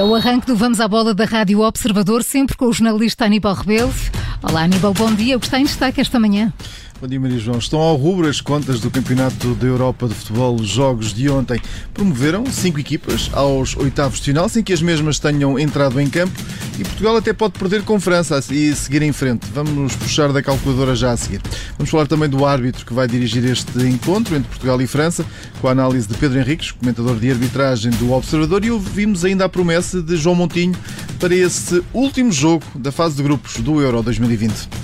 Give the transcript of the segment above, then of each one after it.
é o arranque do Vamos à Bola da Rádio Observador, sempre com o jornalista Aníbal Rebelo. Olá Aníbal, bom dia. O que está em destaque esta manhã? Bom dia, Maria João. Estão ao rubro as contas do Campeonato da Europa de Futebol. Os jogos de ontem promoveram cinco equipas aos oitavos de final, sem que as mesmas tenham entrado em campo. E Portugal até pode perder com França e seguir em frente. Vamos puxar da calculadora já a seguir. Vamos falar também do árbitro que vai dirigir este encontro entre Portugal e França, com a análise de Pedro Henriques, comentador de arbitragem do Observador. E ouvimos ainda a promessa de João Montinho para esse último jogo da fase de grupos do Euro 2020.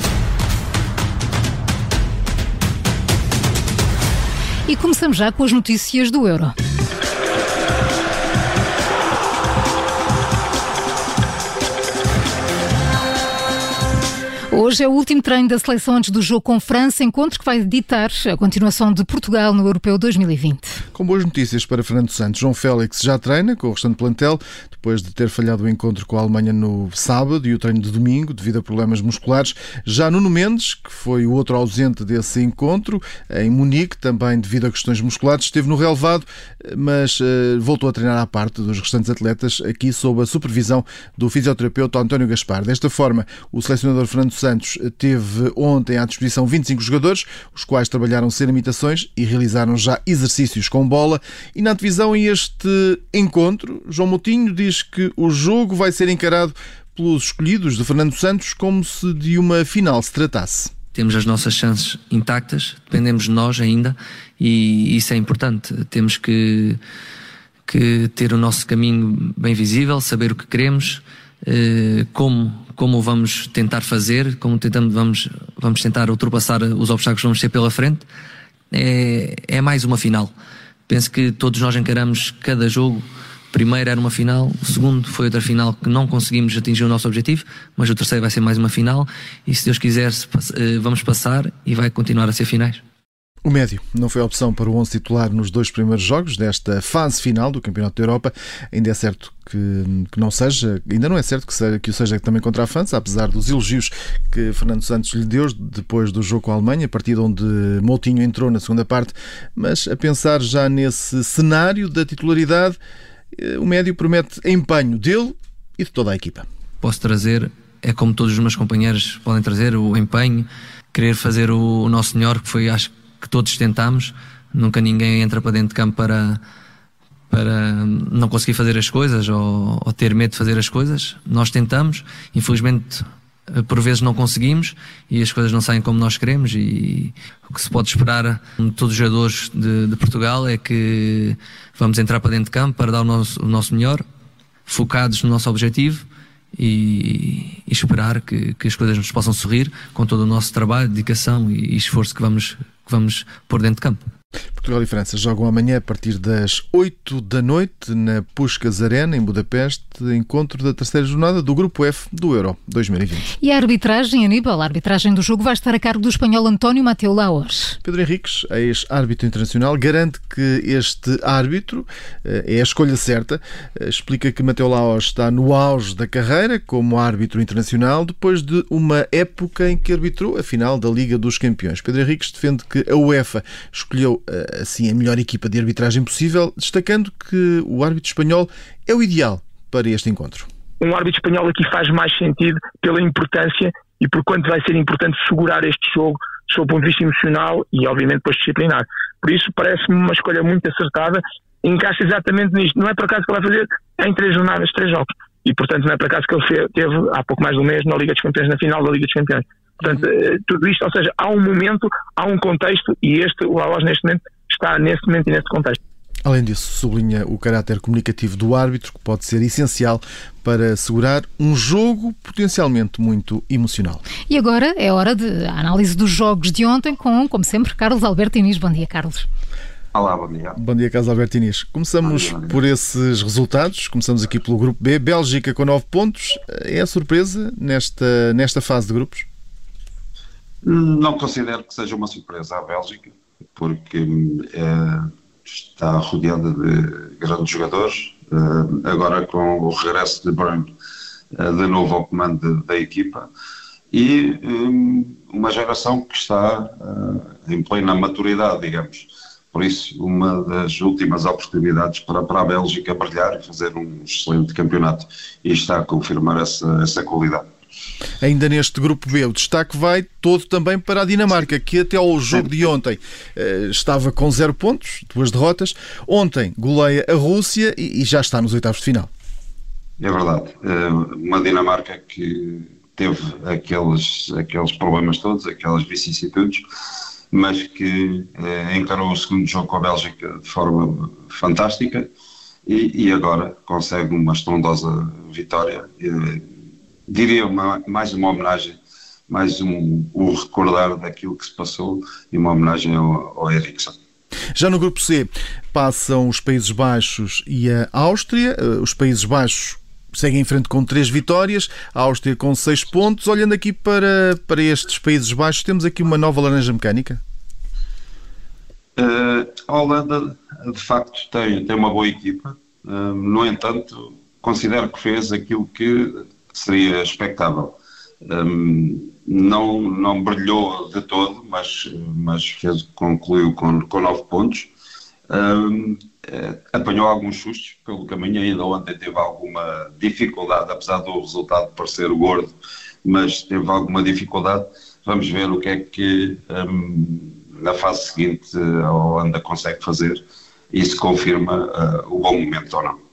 E começamos já com as notícias do Euro. Hoje é o último treino da seleção antes do jogo com França, encontro que vai ditar a continuação de Portugal no Europeu 2020. Com boas notícias para Fernando Santos. João Félix já treina com o restante plantel, depois de ter falhado o encontro com a Alemanha no sábado e o treino de domingo, devido a problemas musculares. Já Nuno Mendes, que foi o outro ausente desse encontro, em Munique, também devido a questões musculares, esteve no relevado, mas uh, voltou a treinar à parte dos restantes atletas, aqui sob a supervisão do fisioterapeuta António Gaspar. Desta forma, o selecionador Fernando Santos teve ontem à disposição 25 jogadores, os quais trabalharam sem limitações e realizaram já exercícios com bola. E na divisão este encontro, João Moutinho diz que o jogo vai ser encarado pelos escolhidos de Fernando Santos como se de uma final se tratasse. Temos as nossas chances intactas, dependemos de nós ainda e isso é importante. Temos que, que ter o nosso caminho bem visível, saber o que queremos, como como vamos tentar fazer, como tentamos, vamos, vamos tentar ultrapassar os obstáculos que vamos ter pela frente, é, é mais uma final. Penso que todos nós encaramos cada jogo. Primeiro era uma final, o segundo foi outra final que não conseguimos atingir o nosso objetivo, mas o terceiro vai ser mais uma final e se Deus quiser eh, vamos passar e vai continuar a ser finais. O médio não foi opção para o 11 titular nos dois primeiros jogos desta fase final do Campeonato da Europa. Ainda é certo que, que não seja, ainda não é certo que, seja, que o seja também contra a França, apesar dos elogios que Fernando Santos lhe deu depois do jogo com a Alemanha, a partir onde Moutinho entrou na segunda parte. Mas a pensar já nesse cenário da titularidade, eh, o médio promete empenho dele e de toda a equipa. Posso trazer, é como todos os meus companheiros podem trazer, o empenho, querer fazer o, o nosso melhor, que foi, acho que todos tentamos. Nunca ninguém entra para dentro de campo para, para não conseguir fazer as coisas ou, ou ter medo de fazer as coisas. Nós tentamos, infelizmente por vezes não conseguimos e as coisas não saem como nós queremos e o que se pode esperar de todos os jogadores de, de Portugal é que vamos entrar para dentro de campo para dar o nosso, o nosso melhor, focados no nosso objetivo e, e esperar que, que, as coisas nos possam sorrir com todo o nosso trabalho, dedicação e, e esforço que vamos que vamos pôr dentro de campo. Portugal e França jogam amanhã a partir das 8 da noite na Puskas Arena, em Budapeste, encontro da terceira jornada do Grupo F do Euro 2020. E a arbitragem, Aníbal, a arbitragem do jogo vai estar a cargo do espanhol António Mateu Laos. Pedro Henriques, ex-árbitro internacional, garante que este árbitro eh, é a escolha certa. Eh, explica que Mateu Laos está no auge da carreira como árbitro internacional depois de uma época em que arbitrou a final da Liga dos Campeões. Pedro Henriques defende que a UEFA escolheu assim a melhor equipa de arbitragem possível, destacando que o árbitro espanhol é o ideal para este encontro. Um árbitro espanhol aqui faz mais sentido pela importância e por quanto vai ser importante segurar este jogo do o ponto de vista emocional e obviamente depois disciplinar. Por isso parece-me uma escolha muito acertada, encaixa exatamente nisto. Não é por acaso que ele vai fazer em três jornadas, três jogos. E portanto não é por acaso que ele teve há pouco mais de um mês na Liga dos Campeões, na final da Liga dos Campeões. Portanto, uhum. tudo isto, ou seja, há um momento, há um contexto e este, o Laos neste momento, está nesse momento e nesse contexto. Além disso, sublinha o caráter comunicativo do árbitro, que pode ser essencial para segurar um jogo potencialmente muito emocional. E agora é hora de análise dos jogos de ontem com, como sempre, Carlos Alberto Inês. Bom dia, Carlos. Olá, bom dia. Bom dia, Carlos Alberto Inês. Começamos dia, dia. por esses resultados. Começamos aqui pelo grupo B. Bélgica com 9 pontos. É a surpresa nesta, nesta fase de grupos? Não considero que seja uma surpresa a Bélgica, porque é, está rodeada de grandes jogadores. É, agora, com o regresso de Burn é, de novo ao comando da equipa e uma geração que está em plena maturidade, digamos. Por isso, uma das últimas oportunidades para, para a Bélgica brilhar e fazer um excelente campeonato. E está a confirmar essa, essa qualidade. Ainda neste grupo B, o destaque vai todo também para a Dinamarca, que até ao jogo de ontem eh, estava com zero pontos, duas derrotas. Ontem goleia a Rússia e já está nos oitavos de final. É verdade. Eh, uma Dinamarca que teve aqueles, aqueles problemas todos, aquelas vicissitudes, mas que eh, encarou o segundo jogo com a Bélgica de forma fantástica e, e agora consegue uma estrondosa vitória diria uma, mais uma homenagem, mais um, um, recordar daquilo que se passou e uma homenagem ao, ao Ericsson. Já no grupo C passam os Países Baixos e a Áustria. Eh, os Países Baixos seguem em frente com três vitórias, a Áustria com seis pontos. Olhando aqui para, para estes Países Baixos, temos aqui uma nova laranja mecânica? Uh, a Holanda, de facto, tem, tem uma boa equipa. Uh, no entanto, considero que fez aquilo que seria expectável. Um, não, não brilhou de todo, mas, mas fez, concluiu com, com nove pontos. Um, eh, apanhou alguns sustos pelo caminho, ainda ontem teve alguma dificuldade, apesar do resultado parecer gordo, mas teve alguma dificuldade. Vamos ver o que é que um, na fase seguinte a Holanda consegue fazer e se confirma uh, o bom momento ou não.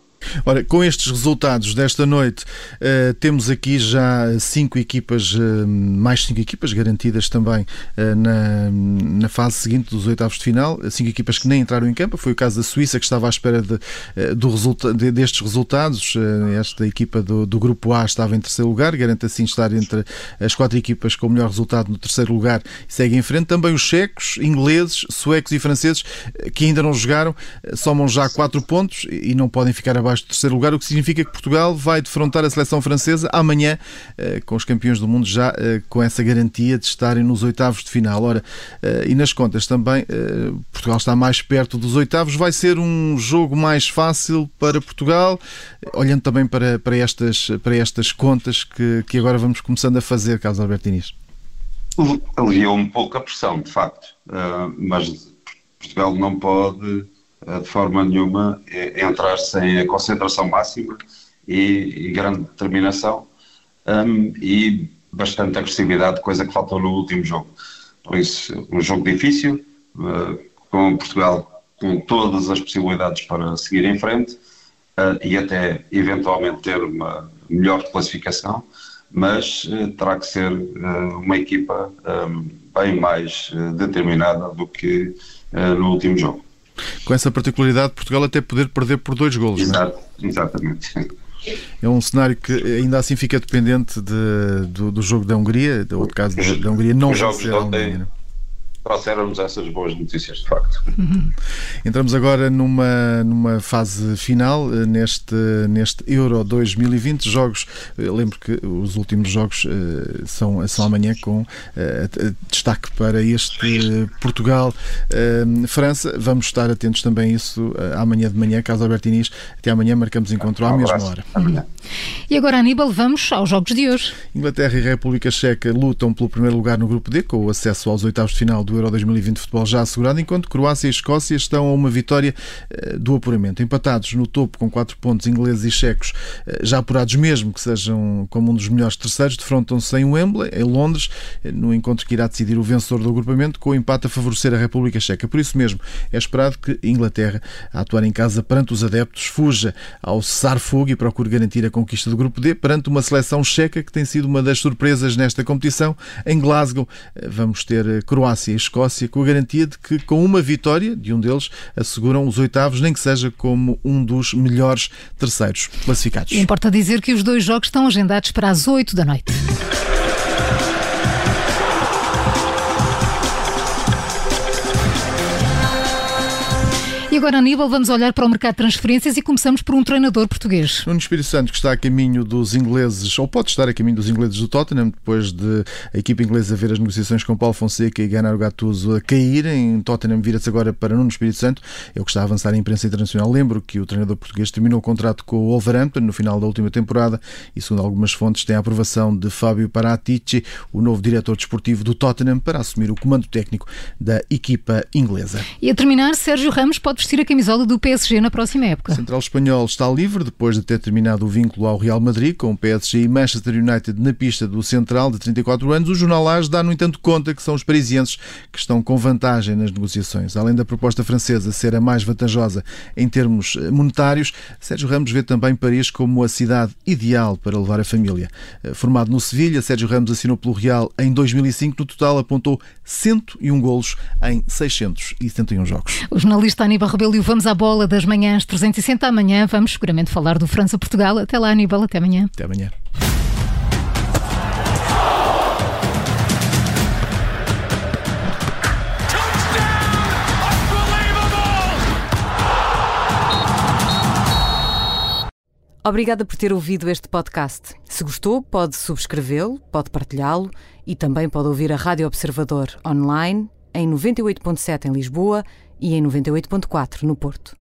Ora, com estes resultados desta noite, uh, temos aqui já cinco equipas, uh, mais cinco equipas garantidas também uh, na, na fase seguinte dos oitavos de final. Cinco equipas que nem entraram em campo. Foi o caso da Suíça que estava à espera de, do resulta de, destes resultados. esta equipa do, do, grupo A estava em terceiro lugar, garante assim estar entre as quatro equipas com o melhor resultado no terceiro lugar e segue em frente. Também os checos, ingleses, suecos e franceses que ainda não jogaram, somam já quatro pontos e não podem ficar abaixo do terceiro lugar, o que significa que Portugal vai defrontar a seleção francesa amanhã, eh, com os campeões do mundo já eh, com essa garantia de estarem nos oitavos de final. Ora, eh, e nas contas também, Portugal está mais perto dos oitavos. Vai ser um jogo mais fácil para Portugal, olhando também para, para, estas, para estas contas que, que agora vamos começando a fazer, Carlos Alberto Inês. Aliviou um pouco a pressão, de facto, mas Portugal não pode de forma nenhuma é entrar sem a concentração máxima e, e grande determinação um, e bastante agressividade, coisa que faltou no último jogo. Por isso, um jogo difícil, uh, com Portugal com todas as possibilidades para seguir em frente uh, e até eventualmente ter uma melhor classificação, mas uh, terá que ser uma equipa um, bem mais determinada do que no último jogo com essa particularidade de Portugal até poder perder por dois golos. É? Exato, é? exatamente. É um cenário que ainda assim fica dependente de, do, do, jogo da Hungria, do caso da Hungria não vencer a Alemanha trouxeram-nos essas boas notícias, de facto. Entramos agora numa, numa fase final eh, neste, neste Euro 2020. Jogos, eh, lembro que os últimos jogos uh, são, são amanhã com uh, destaque para este Portugal-França. Vamos estar atentos também a isso amanhã de manhã. Caso Alberto Inês, até amanhã marcamos encontro à mesma hora. E agora, Aníbal, vamos aos jogos de hoje. Inglaterra e República Checa lutam pelo primeiro lugar no grupo D, com o acesso aos oitavos de final do do Euro 2020 de futebol já assegurado, enquanto Croácia e Escócia estão a uma vitória eh, do apuramento. Empatados no topo com 4 pontos ingleses e checos, eh, já apurados mesmo que sejam como um dos melhores terceiros, defrontam-se em Wembley, em Londres, eh, no encontro que irá decidir o vencedor do agrupamento, com o empate a favorecer a República Checa. Por isso mesmo, é esperado que a Inglaterra, a atuar em casa perante os adeptos, fuja ao cessar fogo e procure garantir a conquista do grupo D perante uma seleção checa que tem sido uma das surpresas nesta competição. Em Glasgow, vamos ter Croácia e Escócia com a garantia de que, com uma vitória de um deles, asseguram os oitavos, nem que seja como um dos melhores terceiros classificados. Importa dizer que os dois jogos estão agendados para as 8 da noite. Agora, Aníbal, vamos olhar para o mercado de transferências e começamos por um treinador português. Nuno Espírito Santo, que está a caminho dos ingleses, ou pode estar a caminho dos ingleses do Tottenham, depois de a equipa inglesa ver as negociações com Paulo Fonseca e Gennaro Gattuso a caírem. Tottenham vira-se agora para Nuno Espírito Santo, o que está a avançar em imprensa internacional. Lembro que o treinador português terminou o contrato com o Wolverhampton no final da última temporada e, segundo algumas fontes, tem a aprovação de Fábio Paratici, o novo diretor desportivo do Tottenham, para assumir o comando técnico da equipa inglesa. E a terminar, Sérgio Ramos pode vestir a camisola do PSG na próxima época. O central espanhol está livre depois de ter terminado o vínculo ao Real Madrid com o PSG e Manchester United na pista do central de 34 anos. O jornal AS dá, no entanto, conta que são os parisienses que estão com vantagem nas negociações. Além da proposta francesa ser a mais vantajosa em termos monetários, Sérgio Ramos vê também Paris como a cidade ideal para levar a família. Formado no Sevilha, Sérgio Ramos assinou pelo Real em 2005. No total, apontou 101 golos em 671 jogos. O jornalista Aníbal Rebelo e Vamos à Bola das Manhãs 360 amanhã. Vamos seguramente falar do França-Portugal. Até lá, Aníbal. Até amanhã. Até amanhã. Obrigada por ter ouvido este podcast. Se gostou, pode subscrevê-lo, pode partilhá-lo e também pode ouvir a Rádio Observador online em 98.7 em Lisboa e em 98.4 no Porto.